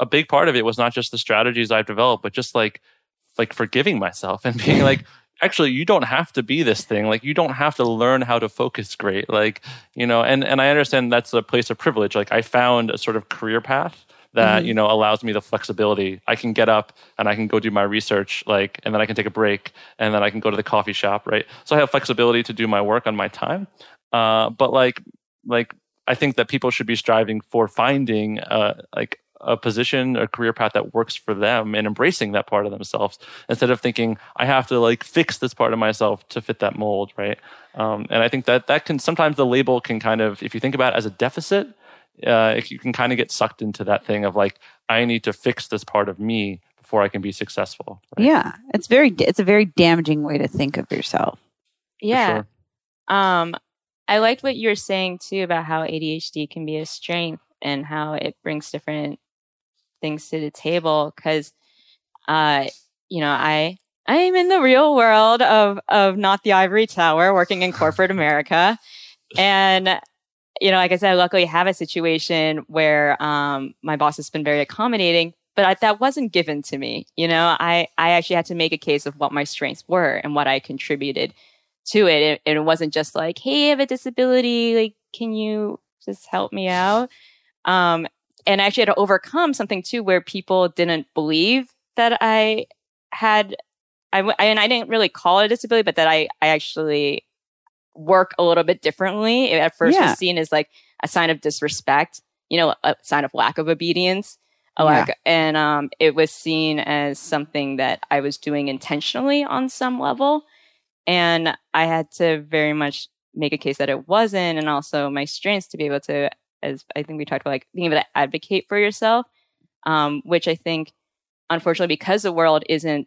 a big part of it was not just the strategies i've developed but just like like forgiving myself and being like actually you don't have to be this thing. Like you don't have to learn how to focus great. Like you know and and i understand that's a place of privilege. Like i found a sort of career path that Mhm. you know allows me the flexibility. I can get up and i can go do my research like and then i can take a break and then i can go to the coffee shop right? So i have flexibility to do my work on my time. Uh, but like like i think that people should be striving for finding uh, like a position a career path that works for them and embracing that part of themselves instead of thinking i have to like fix this part of myself to fit that mold right? Um, and i think that that can sometimes the label can kind of if you think about it as a deficit uh, you can kind of get sucked into that thing of like i need to fix this part of me before i can be successful Yeah, it's very it's a very damaging way to think of yourself. Yeah. Um, I liked what you were saying too about how ADHD can be a strength and how it brings different things to the table. Cause, uh, you know, I, I am in the real world of, of not the ivory tower working in corporate America. <laughs> And, you know, like I said, I luckily have a situation where, um, my boss has been very accommodating, but I, that wasn't given to me. You know, I, I actually had to make a case of what my strengths were and what I contributed to it. And it wasn't just like, hey, I have a disability. Like, can you just help me out? Um, and I actually had to overcome something too where people didn't believe that I had, I, and I didn't really call it a disability, but that I, I actually work a little bit differently. It at first Yeah. was seen as like a sign of disrespect, you know, a sign of lack of obedience. A Yeah. lack, and um, it was seen as something that I was doing intentionally on some level. And I had to very much make a case that it wasn't, and also my strengths to be able to, as I think we talked about, like being able to advocate for yourself, um, which I think, unfortunately, because the world isn't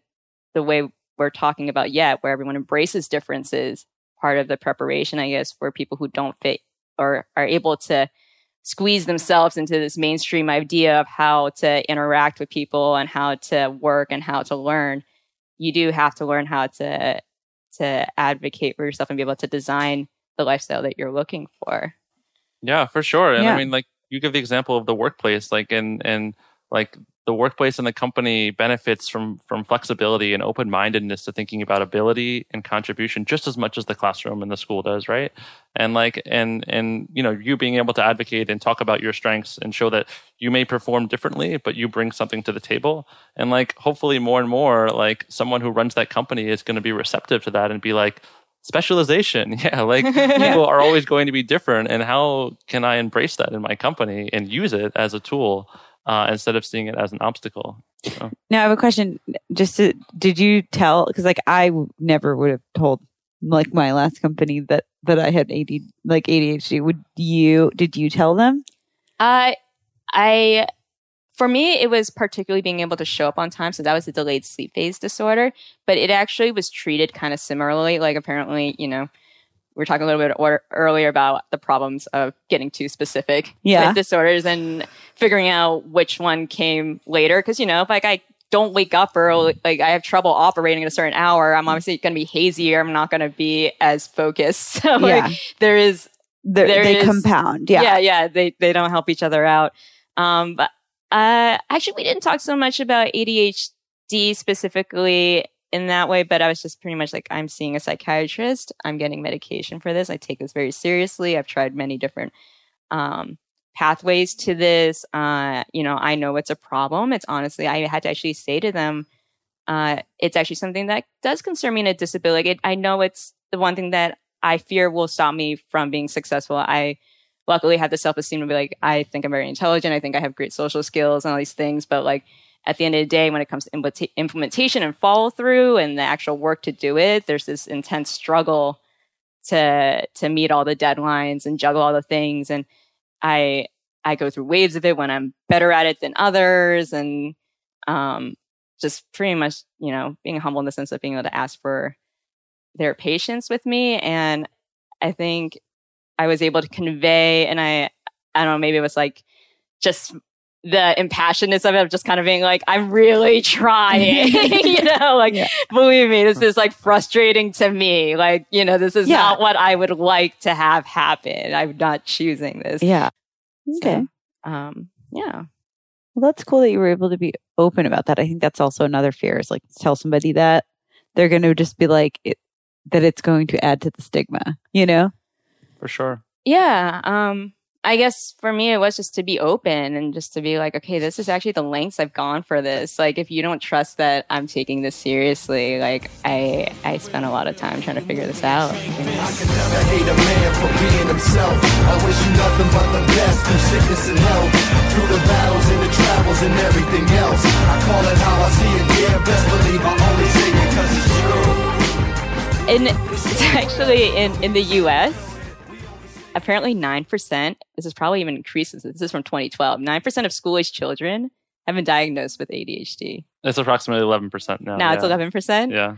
the way we're talking about yet, where everyone embraces differences, part of the preparation, I guess, for people who don't fit or are able to squeeze themselves into this mainstream idea of how to interact with people and how to work and how to learn you do have to learn how to to advocate for yourself and be able to design the lifestyle that you're looking for Yeah, for sure. And Yeah. I mean, like you give the example of the workplace, like and and like the workplace and the company benefits from from flexibility and open mindedness to thinking about ability and contribution just as much as the classroom and the school does, right? And like and and you know you being able to advocate and talk about your strengths and show that you may perform differently, but you bring something to the table. And like hopefully more and more, like someone who runs that company is going to be receptive to that and be like specialization <laughs> yeah like <laughs> people are always going to be different and how can i embrace that in my company and use it as a tool uh, instead of seeing it as an obstacle So- Now I have a question. Just to, did you tell? Because like I never would have told like my last company that that I had AD like ADHD. Would you? Did you tell them? Uh, I, for me, it was particularly being able to show up on time. So that was a delayed sleep phase disorder, but it actually was treated kind of similarly. Like apparently, you know, we were talking a little bit or, earlier about the problems of getting too specific Yeah. with disorders and figuring out which one came later. Cause you know, if like I don't wake up early, like I have trouble operating at a certain hour, I'm obviously going to be hazier. I'm not going to be as focused. <laughs> So Yeah. like there is, They're- there they is- compound. Yeah. yeah, yeah. They they don't help each other out. Um, but Uh, actually, we didn't talk so much about ADHD specifically in that way, but I was just pretty much like, I'm seeing a psychiatrist. I'm getting medication for this. I take this very seriously. I've tried many different um, pathways to this. Uh, you know, I know it's a problem. It's honestly, I had to actually say to them, uh, it's actually something that does concern me in a disability. It, I know it's the one thing that I fear will stop me from being successful. I luckily have the self esteem to be like, I think I'm very intelligent. I think I have great social skills and all these things. But like at the end of the day, when it comes to implementa- implementation and follow through and the actual work to do it, there's this intense struggle to to meet all the deadlines and juggle all the things. And I I go through waves of it when I'm better at it than others, and um, just pretty much you know being humble in the sense of being able to ask for their patience with me. And I think I was able to convey, and I I don't know maybe it was like just the impassionedness of it, of just kind of being like, I'm really <laughs> trying, <laughs> you know, like, believe me, this is like frustrating to me. Like, you know, this is Yeah. not what I would like to have happen. I'm not choosing this. Yeah. So, Okay. um, yeah. Well, that's cool that you were able to be open about that. I think that's also another fear is like tell somebody that they're going to just be like it, that it's going to add to the stigma, you know? For sure. Yeah. Um, I guess for me, it was just to be open and just to be like, okay, this is actually the lengths I've gone for this. Like, if you don't trust that I'm taking this seriously, like, I I spent a lot of time trying to figure this out. you know? I hate a man for being himself. I wish you nothing but the best through sickness and health, through the battles and the travels and everything else. I call it how I see it. Yeah, best believe I only say it 'cause it's true. in it's <laughs> actually in in the U.S. Apparently, nine percent. This is probably even increases. This is from 2012. Nine percent of school-age children have been diagnosed with ADHD. It's approximately 11% now. now it's eleven percent. Yeah.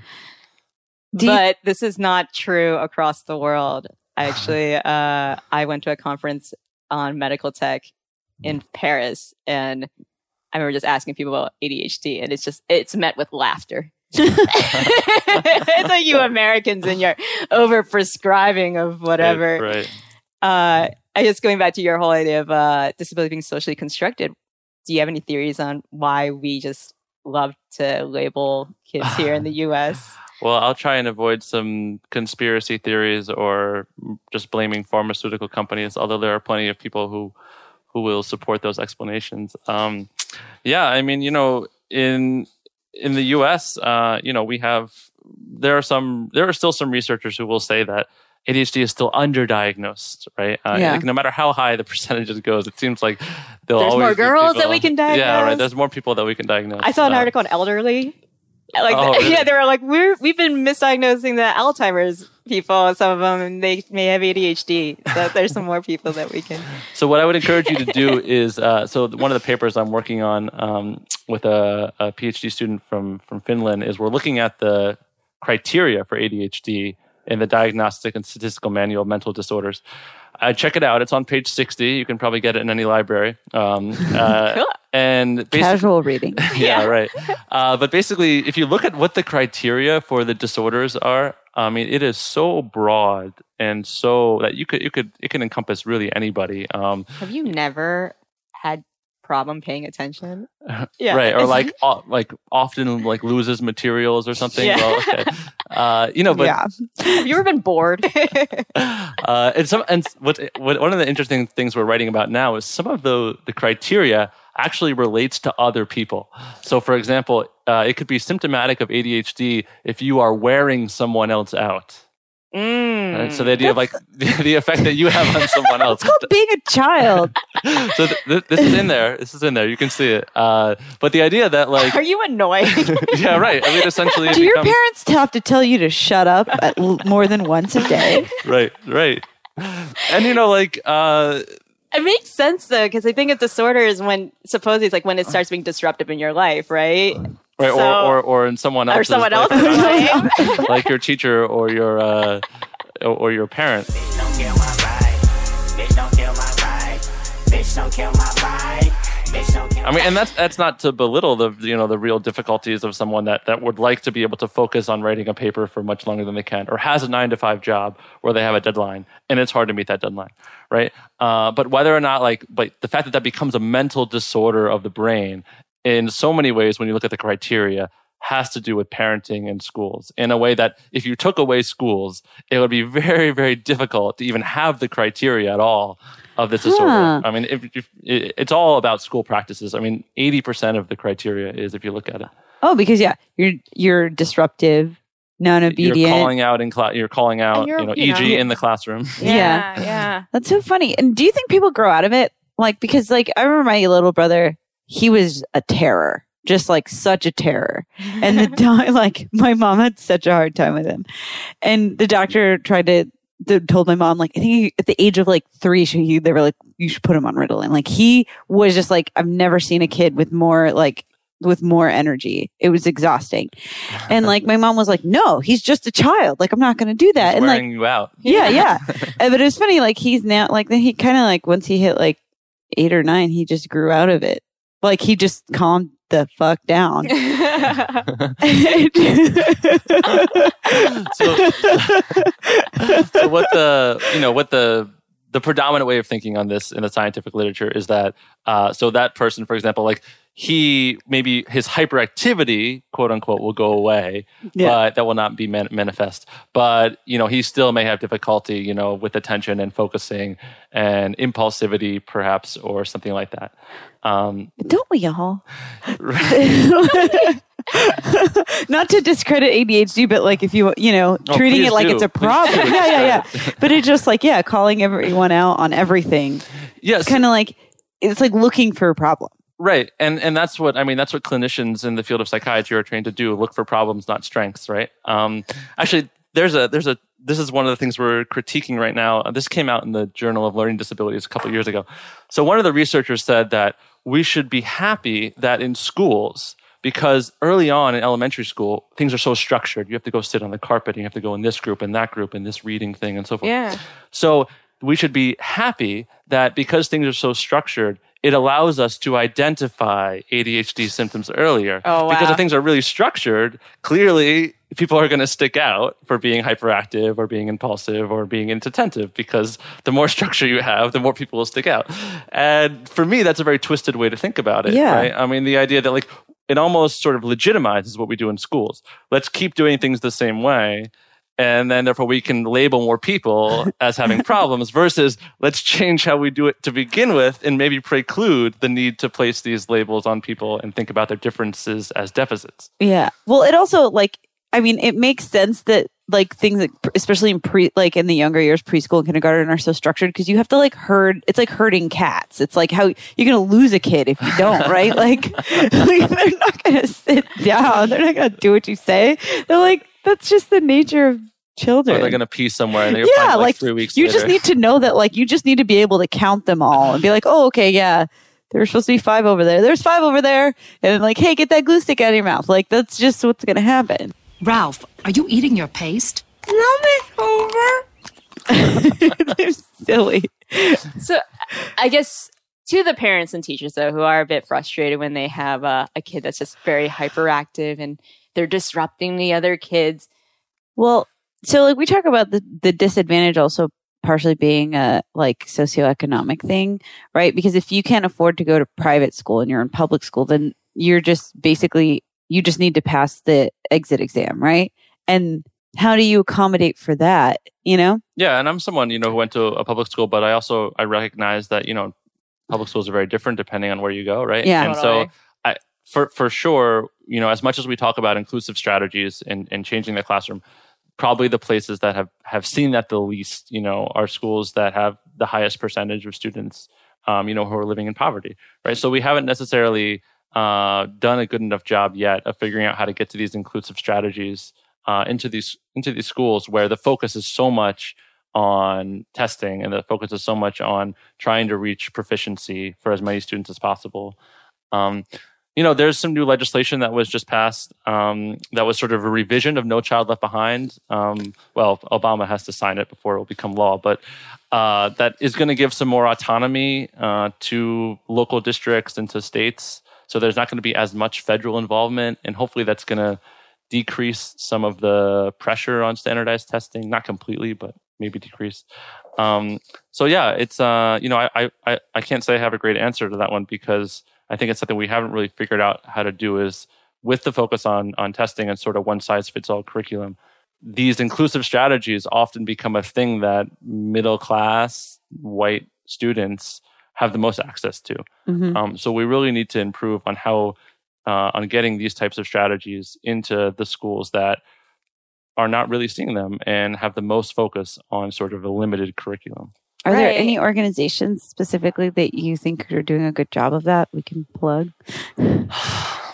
but this is not true across the world. <laughs> Actually, uh, I went to a conference on medical tech in Paris, and I remember just asking people about ADHD, and it's just it's met with laughter. <laughs> <laughs> it's like you Americans and your over prescribing of whatever. Right. right. Uh, I guess going back to your whole idea of uh, disability being socially constructed. Do you have any theories on why we just love to label kids here in the <sighs> U.S.? Well, I'll try and avoid some conspiracy theories or just blaming pharmaceutical companies, although there are plenty of people who who will support those explanations. Um, yeah, I mean, you know, in in the U.S., uh, you know, we have there are some there are still some researchers who will say that ADHD is still underdiagnosed, right? Uh, Yeah. like, no matter how high the percentages goes, it seems like there'll There's always more girls that we can diagnose. Yeah, right. There's more people that we can diagnose. I saw an Uh, article on elderly. Like, Oh, really? yeah, they were like, we're we've been misdiagnosing the Alzheimer's people. Some of them, and they may have ADHD. So there's some more people that we can. <laughs> So what I would encourage you to do <laughs> is, uh, so one of the papers I'm working on um, with a, a PhD student from from Finland is we're looking at the criteria for ADHD in the Diagnostic and Statistical Manual of Mental Disorders. Uh, check it out. It's on page 60. You can probably get it in any library. Um, <laughs> uh, And basically, Casual reading. <laughs> yeah, right. Uh, but basically, if you look at what the criteria for the disorders are, I mean, it is so broad and so that you could you could it can encompass really anybody. Um, Have you never had problem paying attention? <laughs> Yeah. Right, or like o- like often like loses materials or something. Yeah. Well, okay. Uh, you know, but Yeah. Have you ever been bored? <laughs> <laughs> uh, and some and what, what one of the interesting things we're writing about now is some of the the criteria actually relates to other people. So, for example, uh, it could be symptomatic of ADHD if you are wearing someone else out. Mm. Right? So the idea of like the, <laughs> the effect that you have on <laughs> someone else. It's called being a child. <laughs> so th- th- this is in there. This is in there. You can see it. Uh, but the idea that like Are you annoyed? yeah, right. I mean, essentially, it Do your becomes- parents have to tell you to shut up at l- more than once a day? right, right. And you know, like uh, It makes sense though, because I think a disorder is when supposedly it's like when it starts being disruptive in your life, right? Right, So- or, or or in someone or else's, someone like, else's <laughs> life. like your teacher or your uh, or or your parent. Bitch, don't kill my vibe. Bitch, don't kill my vibe. Bitch, I mean, and that's that's not to belittle the you know the real difficulties of someone that that would like to be able to focus on writing a paper for much longer than they can, or has a nine to five job where they have a deadline and it's hard to meet that deadline, right? Uh, but whether or not like, but the fact that that becomes a mental disorder of the brain in so many ways when you look at the criteria has to do with parenting and schools in a way that if you took away schools, it would be <laughs> very, very difficult to even have the criteria at all of this disorder. Huh. I mean, if, if, it's all about school practices. I mean, 80% of the criteria is if you look at it. Oh, because yeah, you're you're disruptive, non-obedient. You're calling out in class, you're calling out, you're- you know, you know. e.g. in the classroom. <laughs> Yeah. yeah. That's so funny. And do you think people grow out of it? Like, because like I remember my little brother, he was a terror, just like such a terror. And the <laughs> doc like my mom had such a hard time with him. And the doctor tried to, th- told my mom, like, I think he, at the age of like three, she, they were like, you should put him on Ritalin. Like he was just like, I've never seen a kid with more like, with more energy. It was exhausting. <laughs> And like my mom was like, no, he's just a child. Like I'm not going to do that. and like, wearing you out. yeah, yeah. <laughs> Uh, but it's funny, like he's now like then he kind of like once he hit like eight or nine, he just grew out of it. Like he just calmed the fuck down. <laughs> <laughs> so what the you know what the the predominant way of thinking on this in the scientific literature is that uh, so that person for example like he maybe his hyperactivity quote unquote will go away Yeah. but that will not be man- manifest but you know he still may have difficulty you know with attention and focusing and impulsivity perhaps or something like that um, Don't we all? <laughs> <laughs> Not to discredit ADHD, but like if you you know Oh, treating it like do. it's a problem. yeah, yeah, yeah. <laughs> But it's just like yeah, calling everyone out on everything. Yes. kind of like it's like looking for a problem. Right. And and that's what I mean, that's what clinicians in the field of psychiatry are trained to do, look for problems, not strengths, right? Um actually there's a there's a this is one of the things we're critiquing right now. Uh, This came out in the Journal of Learning Disabilities a couple of years ago. So one of the researchers said that we should be happy that in schools because early on in elementary school things are so structured. You have to go sit on the carpet, and you have to go in this group and that group and this reading thing and so forth. Yeah. So we should be happy that because things are so structured, it allows us to identify ADHD symptoms earlier. Oh, wow. Because if things are really structured, clearly people are going to stick out for being hyperactive or being impulsive or being inattentive because the more <laughs> structure you have, the more people will stick out. And for me, that's a very twisted way to think about it. Yeah. Right? I mean, the idea that like it almost sort of legitimizes what we do in schools. Let's keep doing things the same way. And then therefore we can label more people <laughs> as having problems versus let's change how we do it to begin with and maybe preclude the need to place these labels on people and think about their differences as deficits. Yeah. Well, it also like I mean, it makes sense that like things like especially in pre like in the younger years, preschool and kindergarten are so structured because you have to like herd. It's like herding cats. It's like how you're gonna lose a kid if you don't, right? <laughs> Like, <laughs> like they're not gonna sit down. They're not gonna do what you say. They're like that's just the nature of children. Or they're going to pee somewhere and they're yeah, find, like, like three weeks you later. just need to know that like you just need to be able to count them all and be like, oh, okay, yeah. There were supposed to be five over there. There's five over there. And then like, hey, get that glue stick out of your mouth. Like that's just what's gonna happen. Ralph, are you eating your paste? No, Miss Hoover. They're silly. So I guess to the parents and teachers though who are a bit frustrated when they have a, a kid that's just very hyperactive and they're disrupting the other kids. Well, so like we talk about the the disadvantage also partially being a like socioeconomic thing, right? Because if you can't afford to go to private school and you're in public school, then you're just basically you just need to pass the exit exam, right? And how do you accommodate for that? You know? Yeah, and I'm someone you know who went to a public school, but I also I recognize that you know public schools are very different depending on where you go, right? Yeah. and Totally. so I for for sure, you know, as much as we talk about inclusive strategies and and changing the classroom, probably the places that have have seen that the least, you know, are schools that have the highest percentage of students, um, you know, who are living in poverty, right? So we haven't necessarily uh, done a good enough job yet of figuring out how to get to these inclusive strategies uh, into these into these schools where the focus is so much on testing and the focus is so much on trying to reach proficiency for as many students as possible. Um, you know, there's some new legislation that was just passed um, that was sort of a revision of No Child Left Behind. Um, well, Obama has to sign it before it will become law, but uh, that is going to give some more autonomy uh, to local districts and to states. So there's not going to be as much federal involvement, and hopefully that's going to decrease some of the pressure on standardized testing. Not completely, but maybe decrease. Um, so yeah, it's uh, you know I, I I can't say I have a great answer to that one because I think it's something we haven't really figured out how to do. Is with the focus on on testing and sort of one size fits all curriculum, these inclusive strategies often become a thing that middle class white students have the most access to. Mhm. Um, so we really need to improve on how uh, on getting these types of strategies into the schools that are not really seeing them and have the most focus on sort of a limited curriculum. Are there any organizations specifically that you think are doing a good job of that we can plug? <sighs>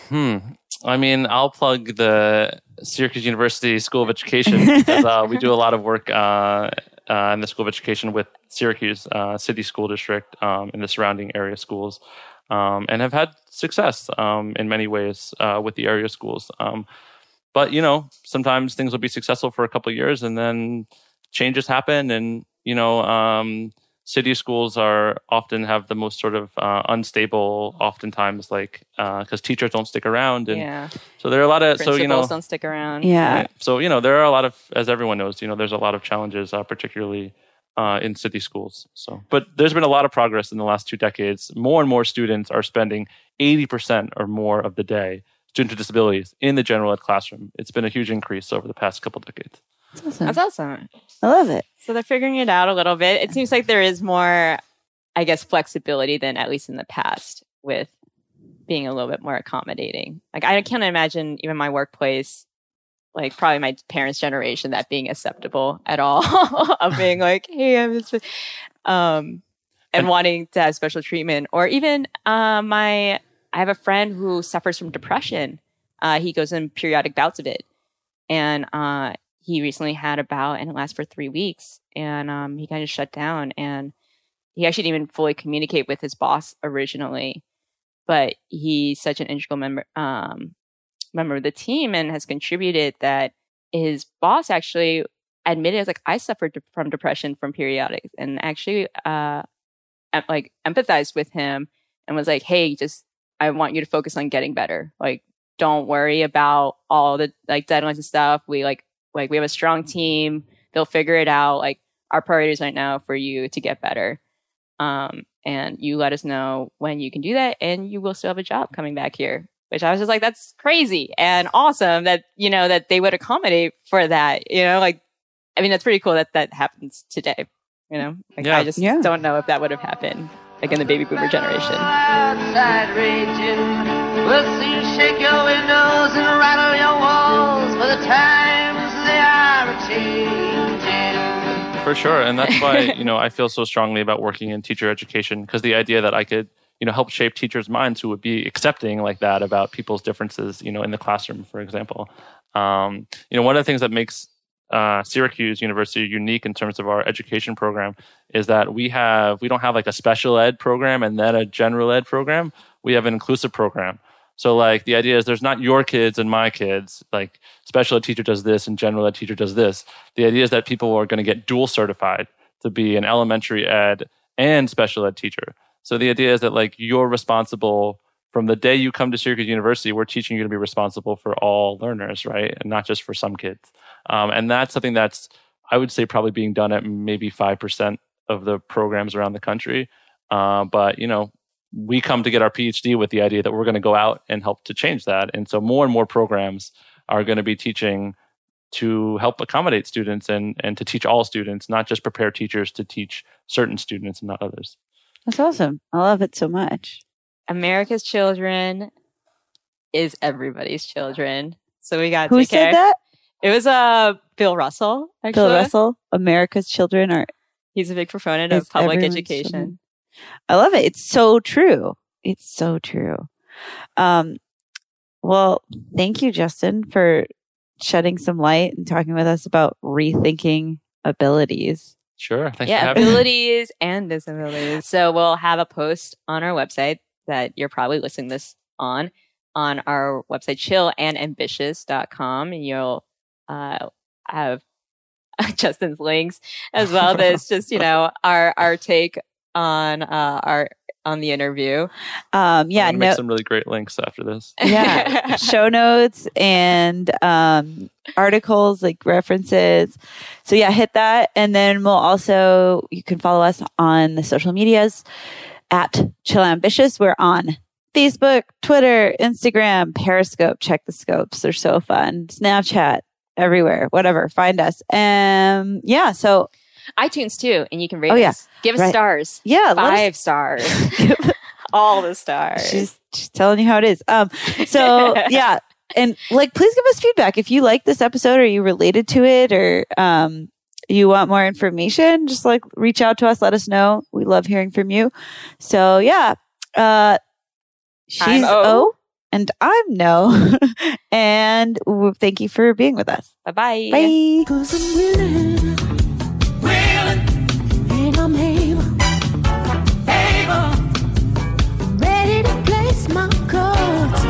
Hmm. I mean, I'll plug the Syracuse University School of Education because uh, we do a lot of work uh, uh, in the School of Education with Syracuse uh, City School District um, and the surrounding area schools, um, and have had success um, in many ways uh, with the area schools. Um, but you know, sometimes things will be successful for a couple of years, and then changes happen, and you know. Um, city schools are often have the most sort of uh, unstable oftentimes like because teachers don't stick around and Yeah. so there are a lot of so you know Principals don't stick around. Right. so you know there are a lot of as everyone knows you know there's a lot of challenges uh, particularly uh, in city schools so but there's been a lot of progress in the last two decades more and more students are spending 80% or more of the day students with disabilities in the general ed classroom it's been a huge increase over the past couple decades That's awesome. I love it. So they're figuring it out a little bit. It seems like there is more, I guess, flexibility than at least in the past with being a little bit more accommodating. Like I can't imagine even my workplace, like probably my parents' generation, that being acceptable at all <laughs> of being <laughs> like, hey, I'm this, um, and wanting to have special treatment, or even uh, my, I have a friend who suffers from depression. Uh, he goes in periodic bouts of it, and uh, he recently had a bout and it lasted for three weeks and um, he kind of shut down and he actually didn't even fully communicate with his boss originally but he's such an integral member um, member of the team and has contributed that his boss actually admitted as like i suffered from depression from periodic and actually uh like empathized with him and was like hey just i want you to focus on getting better. Like don't worry about all the like deadlines and stuff. We like like we have a strong team they'll figure it out like our priorities right now for you to get better um and you let us know when you can do that and you will still have a job coming back here which i was just like that's crazy and awesome that you know that they would accommodate for that you know like i mean that's pretty cool that that happens today you know like Yeah. i just Yeah. don't know if that would have happened like in the baby boomer generation. We'll see you shake your windows and rattle your walls, for the times For sure, and that's why <laughs> you know I feel so strongly about working in teacher education because the idea that I could you know help shape teachers' minds who would be accepting like that about people's differences, you know, in the classroom, for example. Um, you know, one of the things that makes uh, Syracuse University unique in terms of our education program is that we have we don't have like a special ed program and then a general ed program. We have an inclusive program. So like the idea is there's not your kids and my kids. Like special ed teacher does this and general ed teacher does this. The idea is that people are going to get dual certified to be an elementary ed and special ed teacher. So the idea is that like you're responsible from the day you come to Syracuse University, we're teaching you to be responsible for all learners, right? And not just for some kids. Um, and that's something that's, I would say, probably being done at maybe 5% of the programs around the country. Uh, but, you know, we come to get our PhD with the idea that we're going to go out and help to change that. And so more and more programs are going to be teaching to help accommodate students and, and to teach all students, not just prepare teachers to teach certain students and not others. That's awesome. I love it so much. america's children is everybody's children so we got Who said care. that? it was uh bill russell actually Bill Russell. America's children are. he's a big proponent of public education children. I love it. It's so true. It's so true. Um, well, thank you, Justin, for shedding some light and talking with us about rethinking abilities. Sure. Thanks for yeah, having me. abilities and disabilities. So we'll have a post on our website that you're probably listening this on on our website, chillandambitious.com. And you'll uh, have <laughs> Justin's links as well as just, you know, our, our take on uh, our on the interview. Um, yeah, I'm gonna make some really great links after this. <laughs> yeah, <laughs> show notes and um, articles like references. So yeah, hit that, and then we'll also you can follow us on the social medias at Chill Ambitious. We're on Facebook, Twitter, Instagram, Periscope. Check the scopes; they're so fun. Snapchat, everywhere, whatever. Find us. Um, yeah. So iTunes too, and you can rate Oh, yeah. us. Give us Right. stars. Yeah, let us- five stars. <laughs> All the stars. she's, she's telling you how it is. Um, so <laughs> yeah, and like, please give us feedback if you like this episode or you related to it or um, you want more information. Just like reach out to us, let us know. We love hearing from you. So yeah, uh, she's I'm O. O. and I'm No, <laughs> and thank you for being with us. Bye-bye. Bye. I'm able, able, ready to place my cards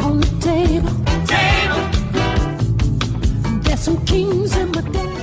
on the table. Table. There's some kings in my day.